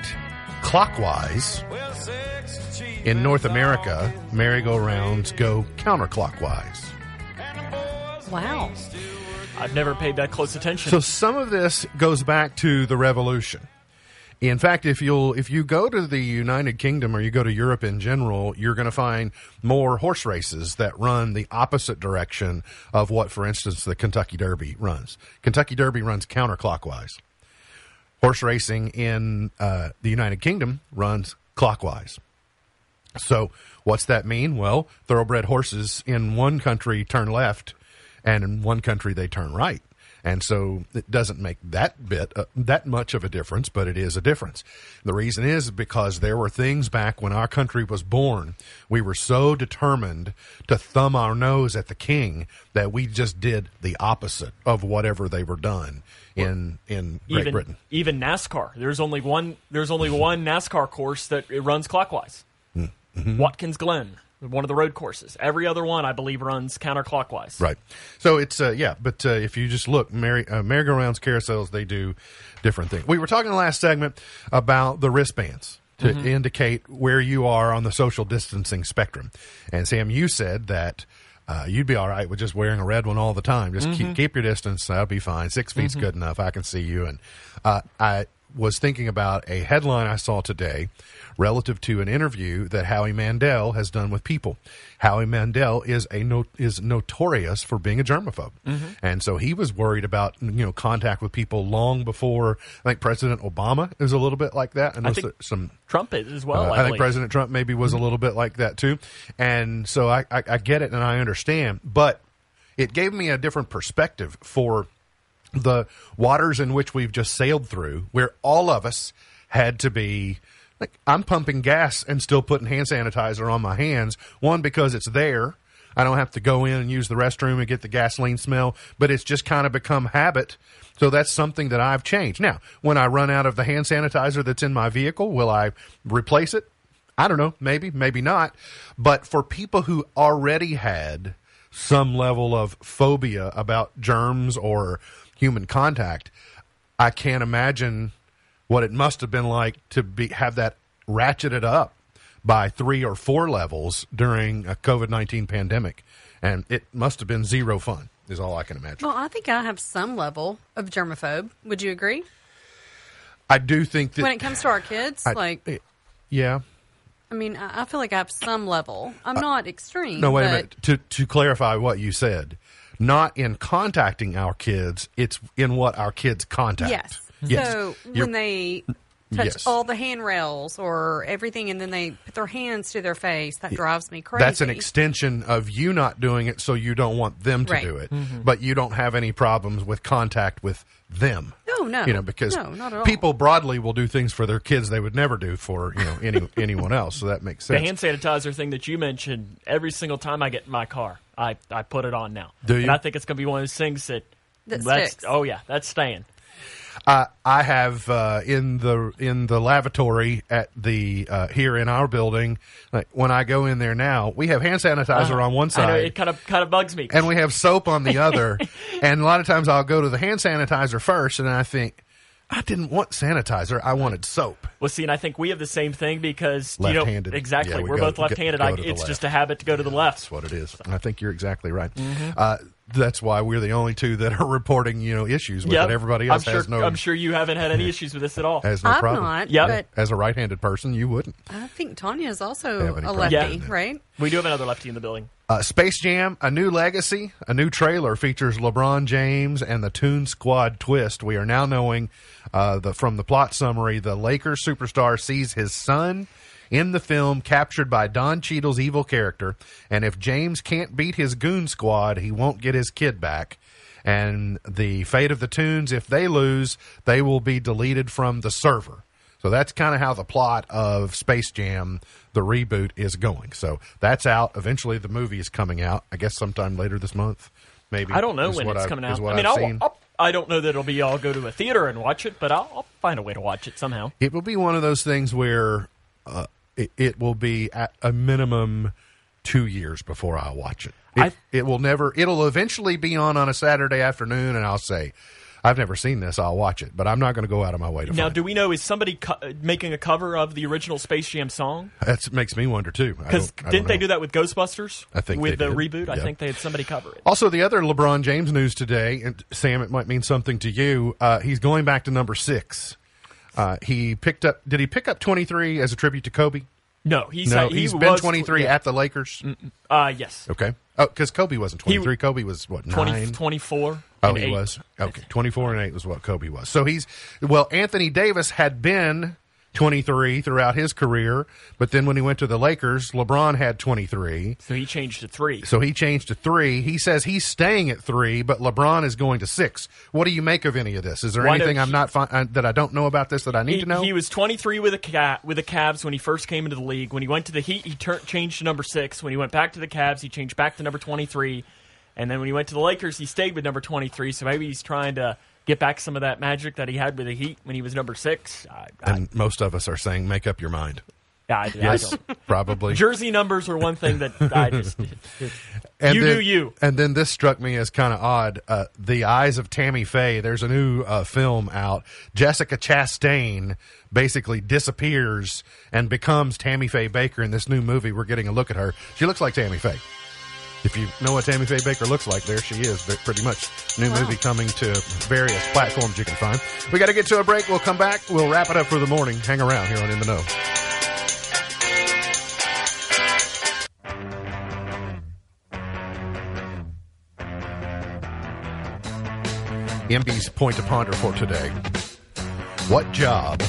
[SPEAKER 1] clockwise.
[SPEAKER 5] Well, sex is cheap.
[SPEAKER 1] In North America, merry-go-rounds go counterclockwise.
[SPEAKER 2] Wow.
[SPEAKER 3] I've never paid that close attention.
[SPEAKER 1] So some of this goes back to the revolution. In fact, if you'll if you go to the United Kingdom or you go to Europe in general, you're going to find more horse races that run the opposite direction of what, for instance, the Kentucky Derby runs. Kentucky Derby runs counterclockwise. Horse racing in uh, the United Kingdom runs clockwise. So, what's that mean? Well, thoroughbred horses in one country turn left, and in one country they turn right. And so it doesn't make that bit uh, that much of a difference, but it is a difference. The reason is because there were things back when our country was born. We were so determined to thumb our nose at the king that we just did the opposite of whatever they were done in in Great
[SPEAKER 3] even
[SPEAKER 1] Britain.
[SPEAKER 3] even NASCAR. There's only one. There's only one NASCAR course that it runs clockwise.
[SPEAKER 1] Mm-hmm.
[SPEAKER 3] Watkins Glen, one of the road courses. Every other one, I believe, runs counterclockwise.
[SPEAKER 1] Right. So it's uh, yeah, but uh, if you just look, merry, uh, merry-go-rounds, carousels, they do different things. We were talking the last segment about the wristbands to indicate where you are on the social distancing spectrum. And Sam, you said that. Uh, you'd be all right with just wearing a red one all the time. Just keep, keep your distance. That'll be fine. 6 feet's good enough. I can see you. And uh, I was thinking about a headline I saw today relative to an interview that Howie Mandel has done with people. Howie Mandel is a no, is notorious for being a germaphobe, and so he was worried about you know contact with people long before. I think President Obama is a little bit like that. I
[SPEAKER 3] think-
[SPEAKER 1] some
[SPEAKER 3] Trump is as well.
[SPEAKER 1] uh,
[SPEAKER 3] I,
[SPEAKER 1] I think
[SPEAKER 3] believe.
[SPEAKER 1] President Trump maybe was a little bit like that too, and so I, I, I get it and I understand, but it gave me a different perspective for the waters in which we've just sailed through, where all of us had to be like I'm pumping gas and still putting hand sanitizer on my hands. One because it's there. I don't have to go in and use the restroom and get the gasoline smell, but it's just kind of become habit. So that's something that I've changed. Now, when I run out of the hand sanitizer that's in my vehicle, will I replace it? I don't know, maybe, maybe not. But for people who already had some level of phobia about germs or human contact, I can't imagine what it must have been like to be have that ratcheted up by three or four levels during a COVID nineteen pandemic, and it must have been zero fun. Is all I can imagine.
[SPEAKER 2] Well, I think I have some level of germaphobe. Would you agree?
[SPEAKER 1] I do think that
[SPEAKER 2] When it comes to our kids,
[SPEAKER 1] I-
[SPEAKER 2] like, eh,
[SPEAKER 1] yeah.
[SPEAKER 2] I mean, I feel like I have some level. I'm not extreme.
[SPEAKER 1] No, wait a minute. To to clarify what you said, not in contacting our kids, it's in what our kids contact.
[SPEAKER 2] Yes.
[SPEAKER 1] Yes.
[SPEAKER 2] So
[SPEAKER 1] You're-
[SPEAKER 2] when they touch
[SPEAKER 1] Yes.
[SPEAKER 2] all the handrails or everything, and then they put their hands to their face, that drives me crazy.
[SPEAKER 1] That's an extension of you not doing it, so you don't want them to
[SPEAKER 2] Right.
[SPEAKER 1] do it, mm-hmm. but you don't have any problems with contact with them.
[SPEAKER 2] No, no.
[SPEAKER 1] You know, because
[SPEAKER 2] No, not at all.
[SPEAKER 1] people broadly will do things for their kids they would never do for you know any [LAUGHS] anyone else. So that makes sense.
[SPEAKER 3] The hand sanitizer thing that you mentioned, every single time I get in my car, I, I put it on now.
[SPEAKER 1] Do you?
[SPEAKER 3] And I think it's going to be one of those things that.
[SPEAKER 2] That
[SPEAKER 3] that's,
[SPEAKER 2] sticks.
[SPEAKER 3] Oh, yeah, that's staying.
[SPEAKER 1] Uh, I have uh, in the in the lavatory at the uh, here in our building. Like when I go in there now, we have hand sanitizer on one.
[SPEAKER 3] I know,
[SPEAKER 1] side.
[SPEAKER 3] it kind of kind of bugs me.
[SPEAKER 1] and we have soap on the other. [LAUGHS] and a lot of times I'll go to the hand sanitizer first, and I think I didn't want sanitizer; I wanted soap.
[SPEAKER 3] Well, see, and I think we have the same thing because you know
[SPEAKER 1] Left-handed.
[SPEAKER 3] exactly.
[SPEAKER 1] Yeah, we
[SPEAKER 3] We're
[SPEAKER 1] go-
[SPEAKER 3] both left-handed.
[SPEAKER 1] go
[SPEAKER 3] I, it's
[SPEAKER 1] left.
[SPEAKER 3] just a habit to go to the left.
[SPEAKER 1] That's what it is. And I think you're exactly right. Uh, that's why we're the only two that are [LAUGHS] reporting, you know, issues with
[SPEAKER 3] Yep.
[SPEAKER 1] it. Everybody else
[SPEAKER 3] I'm sure,
[SPEAKER 1] has no
[SPEAKER 3] I'm sure you haven't had any issues with this at all.
[SPEAKER 1] has no
[SPEAKER 2] I'm
[SPEAKER 1] problem.
[SPEAKER 2] not.
[SPEAKER 3] Yep.
[SPEAKER 2] But
[SPEAKER 1] As a right-handed person, you wouldn't.
[SPEAKER 2] I think Tanya is also a lefty,
[SPEAKER 3] with that.
[SPEAKER 2] right?
[SPEAKER 3] We do have another lefty in the building.
[SPEAKER 1] Uh, Space Jam: A New Legacy, a new trailer features LeBron James and the Toon Squad twist. We are now knowing uh, the from the plot summary, the Lakers superstar sees his son in the film captured by Don Cheadle's evil character, and if James can't beat his goon squad, he won't get his kid back. And the fate of the Toons, if they lose, they will be deleted from the server. So that's kind of how the plot of Space Jam, the reboot, is going. So that's out. Eventually, the movie is coming out. I guess sometime later this month, maybe.
[SPEAKER 3] I don't know when it's
[SPEAKER 1] I've-
[SPEAKER 3] coming out. I mean,
[SPEAKER 1] I've
[SPEAKER 3] I'll,
[SPEAKER 1] seen.
[SPEAKER 3] I'll, I don't know that it'll be. I'll go to a theater and watch it, but I'll, I'll find a way to watch it somehow.
[SPEAKER 1] It will be one of those things where uh, it, it will be at a minimum two years before I watch it. It, it will never. It'll eventually be on on a Saturday afternoon, and I'll say, "I've never seen this. I'll watch it." But I'm not going to go out of my way to
[SPEAKER 3] Now, do we know is somebody co- making a cover of the original Space Jam song?
[SPEAKER 1] That makes me wonder too.
[SPEAKER 3] Because didn't they do that with Ghostbusters?
[SPEAKER 1] I think
[SPEAKER 3] with the
[SPEAKER 1] did.
[SPEAKER 3] reboot. I think they had somebody cover it.
[SPEAKER 1] Also, the other LeBron James news today, and Sam, it might mean something to you. Uh, he's going back to number six. Uh, he picked up. Did he pick up 23 as a tribute to Kobe?
[SPEAKER 3] No, he's
[SPEAKER 1] no,
[SPEAKER 3] he
[SPEAKER 1] he's been
[SPEAKER 3] was
[SPEAKER 1] 23
[SPEAKER 3] yeah.
[SPEAKER 1] at the Lakers.
[SPEAKER 3] Uh, yes,
[SPEAKER 1] Okay. Oh, because Kobe wasn't 23. Kobe was what
[SPEAKER 3] 20, 24.
[SPEAKER 1] Oh,
[SPEAKER 3] and
[SPEAKER 1] he
[SPEAKER 3] eight.
[SPEAKER 1] was. Okay, 24 and 8 was what Kobe was. So he's, well, Anthony Davis had been 23 throughout his career, but then when he went to the Lakers, LeBron had 23.
[SPEAKER 3] So he changed to three.
[SPEAKER 1] So he changed to three. He says he's staying at three, but LeBron is going to six. What do you make of any of this? Is there
[SPEAKER 3] Why
[SPEAKER 1] anything I'm not fi- uh, that I don't know about this that I need
[SPEAKER 3] He,
[SPEAKER 1] to know?
[SPEAKER 3] he was 23 with the Ca- with the Cavs when he first came into the league. When he went to the Heat, he tur- changed to number six. When he went back to the Cavs, he changed back to number 23. And then when he went to the Lakers, he stayed with number 23. So maybe he's trying to get back some of that magic that he had with the Heat when he was number six. I, I,
[SPEAKER 1] and most of us are saying, make up your mind.
[SPEAKER 3] I, I
[SPEAKER 1] Yes,
[SPEAKER 3] don't.
[SPEAKER 1] probably. [LAUGHS]
[SPEAKER 3] Jersey numbers are one thing that I [LAUGHS] just.
[SPEAKER 1] And
[SPEAKER 3] you
[SPEAKER 1] then,
[SPEAKER 3] do you.
[SPEAKER 1] And then this struck me as kind of odd. Uh, the Eyes of Tammy Faye. There's a new uh, film out. Jessica Chastain basically disappears and becomes Tammy Faye Bakker in this new movie. We're getting a look at her. She looks like Tammy Faye. If you know what Tammy Faye Bakker looks like, there she is. Pretty much. New movie coming to various platforms you can find. We got to get to a break. We'll come back. We'll wrap it up for the morning. Hang around here on In the Know. MB's point to ponder for today. What job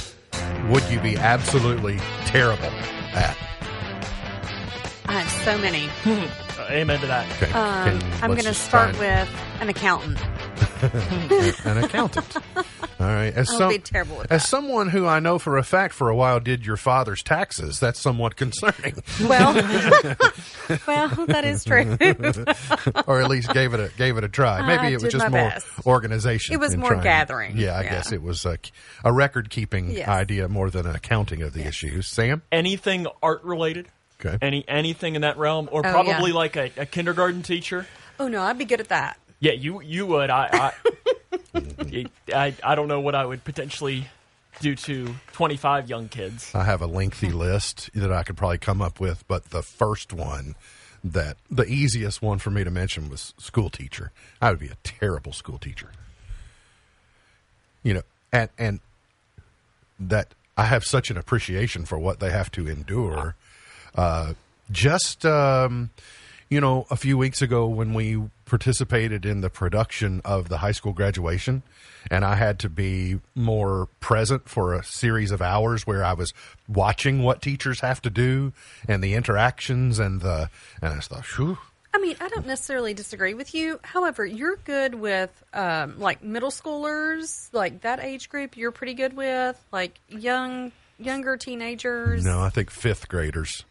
[SPEAKER 1] would you be absolutely terrible at?
[SPEAKER 2] I have so many. [LAUGHS]
[SPEAKER 3] Amen to that.
[SPEAKER 1] Okay.
[SPEAKER 2] Um,
[SPEAKER 1] can-
[SPEAKER 2] I'm going to start
[SPEAKER 1] find
[SPEAKER 2] with an accountant. [LAUGHS]
[SPEAKER 1] an accountant. All right. As, [LAUGHS]
[SPEAKER 2] I'll be terrible with
[SPEAKER 1] as
[SPEAKER 2] that.
[SPEAKER 1] someone who I know for a fact for a while did your father's taxes, that's somewhat concerning.
[SPEAKER 2] Well, well, that is true.
[SPEAKER 1] or at least gave it a gave it a try. Maybe
[SPEAKER 2] I
[SPEAKER 1] it was just more
[SPEAKER 2] best.
[SPEAKER 1] organization.
[SPEAKER 2] It was more
[SPEAKER 1] trying-
[SPEAKER 2] gathering.
[SPEAKER 1] Yeah, I
[SPEAKER 2] Yeah.
[SPEAKER 1] guess it was a, a record keeping
[SPEAKER 2] Yes.
[SPEAKER 1] idea more than an accounting of the issues. Sam.
[SPEAKER 3] Anything art related.
[SPEAKER 1] Okay.
[SPEAKER 3] Any anything in that realm, or
[SPEAKER 2] Oh,
[SPEAKER 3] probably
[SPEAKER 2] yeah.
[SPEAKER 3] like a, a kindergarten teacher.
[SPEAKER 2] oh no, I'd be good at that.
[SPEAKER 3] Yeah, you you would. I I, [LAUGHS] I I don't know what I would potentially do to 25 young kids.
[SPEAKER 1] I have a lengthy [LAUGHS] list that I could probably come up with, but the first one that the easiest one for me to mention was school teacher. I would be a terrible school teacher. You know, and and that I have such an appreciation for what they have to endure. Uh, just um, you know, a few weeks ago when we participated in the production of the high school graduation, and I had to be more present for a series of hours where I was watching what teachers have to do and the interactions and the and I thought, whew.
[SPEAKER 2] I mean, I don't necessarily disagree with you. However, you're good with um, like middle schoolers, like that age group. You're pretty good with like young, younger teenagers.
[SPEAKER 1] No, I think fifth graders,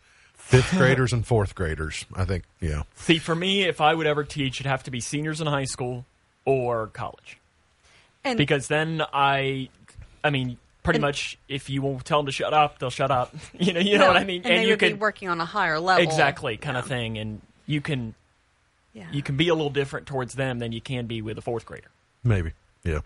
[SPEAKER 1] fifth [LAUGHS] graders and fourth graders. I think yeah.
[SPEAKER 3] See, for me, if I would ever teach, it'd have to be seniors in high school or college,
[SPEAKER 2] and
[SPEAKER 3] because then I, I mean, pretty much if you won't tell them to shut up, they'll shut up. [LAUGHS] You know, you know what I mean.
[SPEAKER 2] And, they
[SPEAKER 3] you
[SPEAKER 2] would
[SPEAKER 3] can
[SPEAKER 2] be working on a higher level,
[SPEAKER 3] exactly kind of thing, and you can
[SPEAKER 2] Yeah.
[SPEAKER 3] you can be a little different towards them than you can be with a fourth grader.
[SPEAKER 1] Maybe. Yeah.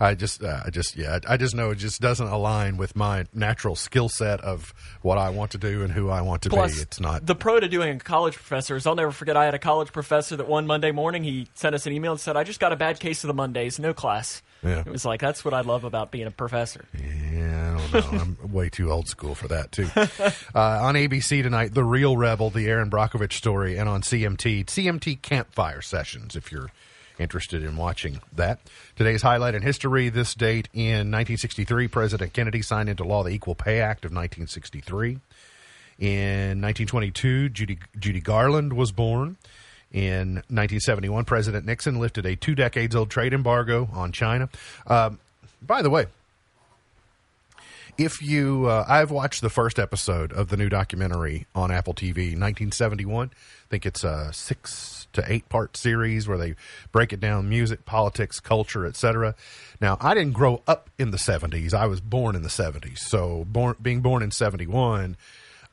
[SPEAKER 1] I just, uh, I just, yeah, I just know it just doesn't align with my natural skill set of what I want to do and who I want to
[SPEAKER 3] Plus,
[SPEAKER 1] be. It's not.
[SPEAKER 3] the pro to doing a college professor is I'll never forget. I had a college professor that one Monday morning he sent us an email and said, "I just got a bad case of the Mondays, no class."
[SPEAKER 1] Yeah.
[SPEAKER 3] It was like that's what I love about being a professor.
[SPEAKER 1] yeah, I don't know. I'm [LAUGHS] way too old school for that too. Uh, on ABC tonight, The Real Rebel, the Erin Brockovich story, and on CMT, CMT Campfire Sessions. If you're interested in watching that, today's highlight in history: this date in 1963, President Kennedy signed into law the Equal Pay Act of 1963. In 1922, Judy, Judy Garland was born. In 1971, President Nixon lifted a two decades old trade embargo on China. Um, by the way, if you, uh, I've watched the first episode of the new documentary on Apple TV, 1971. I think it's a six to eight part series where they break it down music, politics, culture, etc. Now, I didn't grow up in the 70s. I was born in the 70s. So, born, being born in 71,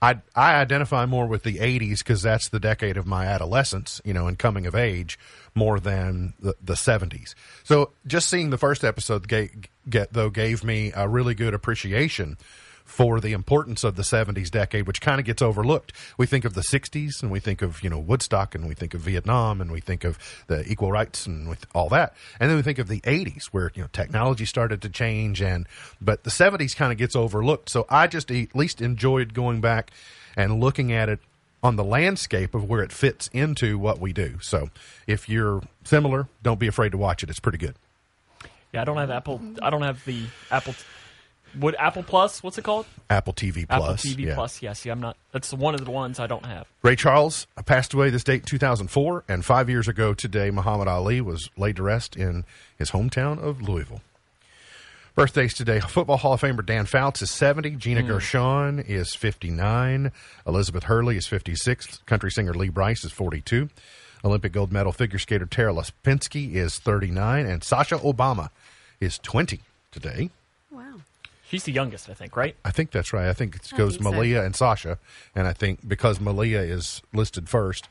[SPEAKER 1] I, I identify more with the 80s because that's the decade of my adolescence, you know, and coming of age more than the, the 70s. So just seeing the first episode, ga- get, though, gave me a really good appreciation for the importance of the 70s decade, which kind of gets overlooked. We think of the 60s and we think of, you know, Woodstock and we think of Vietnam and we think of the equal rights and with all that. And then we think of the 80s where, you know, technology started to change and, but the 70s kind of gets overlooked. So I just at least enjoyed going back and looking at it on the landscape of where it fits into what we do. So if you're similar, don't be afraid to watch it. It's pretty good.
[SPEAKER 3] Yeah, I don't have Apple. I don't have the Apple. What Apple Plus? What's it called?
[SPEAKER 1] Apple TV Plus.
[SPEAKER 3] Apple TV
[SPEAKER 1] yeah.
[SPEAKER 3] Plus. Yeah, see, I'm not. That's one of the ones I don't have.
[SPEAKER 1] Ray Charles uh, passed away this date 2004, and five years ago today, Muhammad Ali was laid to rest in his hometown of Louisville. Birthdays today: Football Hall of Famer Dan Fouts is 70, Gina hmm. Gershon is 59, Elizabeth Hurley is 56, country singer Lee Brice is 42, Olympic gold medal figure skater Tara Lipinski is 39, and Sasha Obama is 20 today.
[SPEAKER 2] Wow.
[SPEAKER 3] She's the youngest, I think. Right?
[SPEAKER 1] I think that's right. I think it
[SPEAKER 2] I
[SPEAKER 1] goes
[SPEAKER 2] think so.
[SPEAKER 1] Malia and Sasha, and I think because Malia is listed first,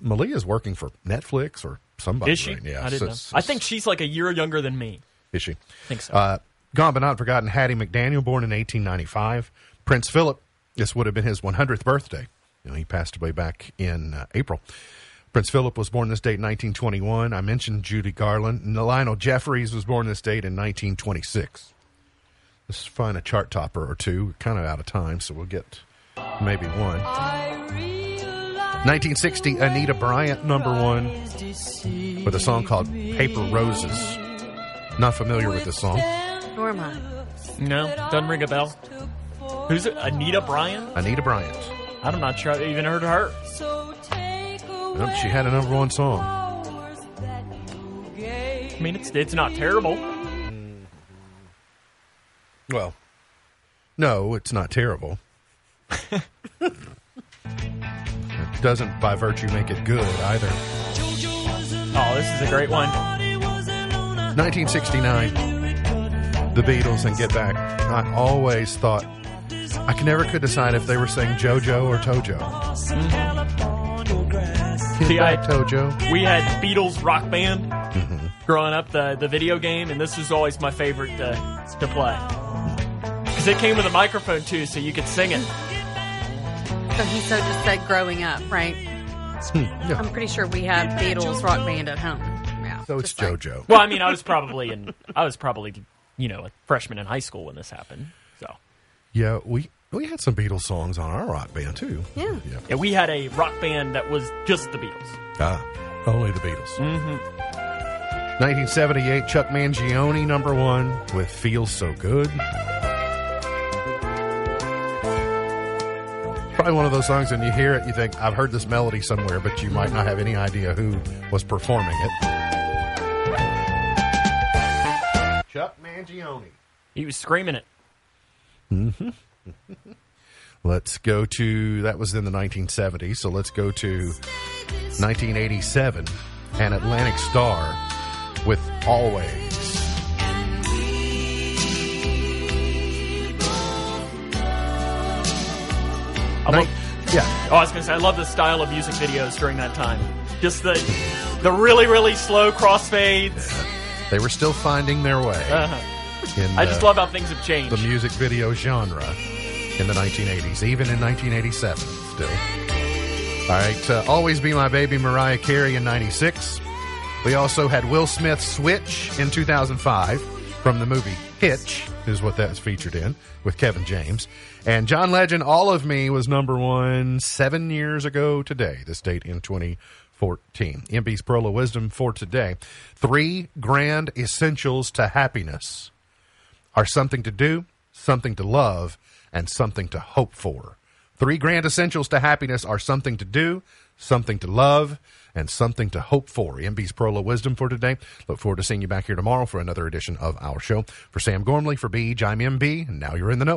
[SPEAKER 1] Malia is working for Netflix or somebody.
[SPEAKER 3] Is she?
[SPEAKER 1] Right? Yeah,
[SPEAKER 3] I didn't
[SPEAKER 1] so-
[SPEAKER 3] know.
[SPEAKER 1] so-
[SPEAKER 3] I think she's like a year younger than me.
[SPEAKER 1] is she?
[SPEAKER 3] I think so.
[SPEAKER 1] Uh, gone but not forgotten. Hattie McDaniel, born in 1895. Prince Philip. This would have been his 100th birthday. You know, he passed away back in uh, April. Prince Philip was born this date in 1921. I mentioned Judy Garland. And Lionel Jeffries was born this date in 1926. Let's find a chart topper or two. We're Kind of out of time, so we'll get maybe one. 1960, Anita Bryant, number one, with a song called Paper Roses. Not familiar with this song.
[SPEAKER 2] Nor am I.
[SPEAKER 3] no, doesn't ring a bell. Who's it? Anita Bryant?
[SPEAKER 1] Anita Bryant.
[SPEAKER 3] I'm not sure I've even heard of her.
[SPEAKER 1] Nope, she had a number one song.
[SPEAKER 3] I mean, it's it's not terrible.
[SPEAKER 1] Well, no, it's not terrible. it doesn't, by virtue, make it good either.
[SPEAKER 3] Oh, this is a great one.
[SPEAKER 1] 1969, The Beatles and Get Back. I always thought, I can never could decide if they were saying JoJo or Tojo. Get
[SPEAKER 3] See, I-
[SPEAKER 1] Tojo.
[SPEAKER 3] We had Beatles rock band
[SPEAKER 1] Mm-hmm.
[SPEAKER 3] growing up, the the video game, and this was always my favorite to to play because it came with a microphone too, so you could sing it.
[SPEAKER 2] So he so just said growing up, right?
[SPEAKER 1] Yeah.
[SPEAKER 2] I'm pretty sure we had Beatles rock band at home. Yeah.
[SPEAKER 1] So it's
[SPEAKER 2] like-
[SPEAKER 1] JoJo.
[SPEAKER 3] Well, I mean, I was probably in I was probably you know a freshman in high school when this happened. So
[SPEAKER 1] Yeah, we we had some Beatles songs on our rock band too.
[SPEAKER 2] Yeah.
[SPEAKER 1] Yeah.
[SPEAKER 3] yeah, we had a rock band that was just the Beatles.
[SPEAKER 1] Ah, only the Beatles. Mm-hmm. 1978, Chuck Mangione, number one, with Feels So Good. Probably one of those songs, and you hear it, you think, I've heard this melody somewhere, but you might not have any idea who was performing it. Chuck Mangione.
[SPEAKER 3] He was screaming it. Mm-hmm. [LAUGHS]
[SPEAKER 1] Let's go to, that was in the 1970s, so let's go to 1987, an Atlantic Starr with Always.
[SPEAKER 3] Love,
[SPEAKER 1] yeah,
[SPEAKER 3] oh, I was gonna say I love the style of music videos during that time. Just the the really really slow crossfades.
[SPEAKER 1] they were still finding their way
[SPEAKER 3] Uh-huh.
[SPEAKER 1] in
[SPEAKER 3] I just love how things have changed.
[SPEAKER 1] the music video genre in the 1980s, even in 1987 still. All right, uh, Always Be My Baby, Mariah Carey in 96. We also had Will Smith Switch in 2005 from the movie Hitch, is what that's featured in, with Kevin James. And John Legend, All of Me, was number one seven years ago today, this date in 2014. MB's Pearl of Wisdom for today. Three grand essentials to happiness are something to do, something to love, and something to hope for. Three grand essentials to happiness are something to do, something to love, and something to hope for. MB's of Wisdom for today. Look forward to seeing you back here tomorrow for another edition of our show. For Sam Gormley, for Beach, I'm MB, and now you're in the know.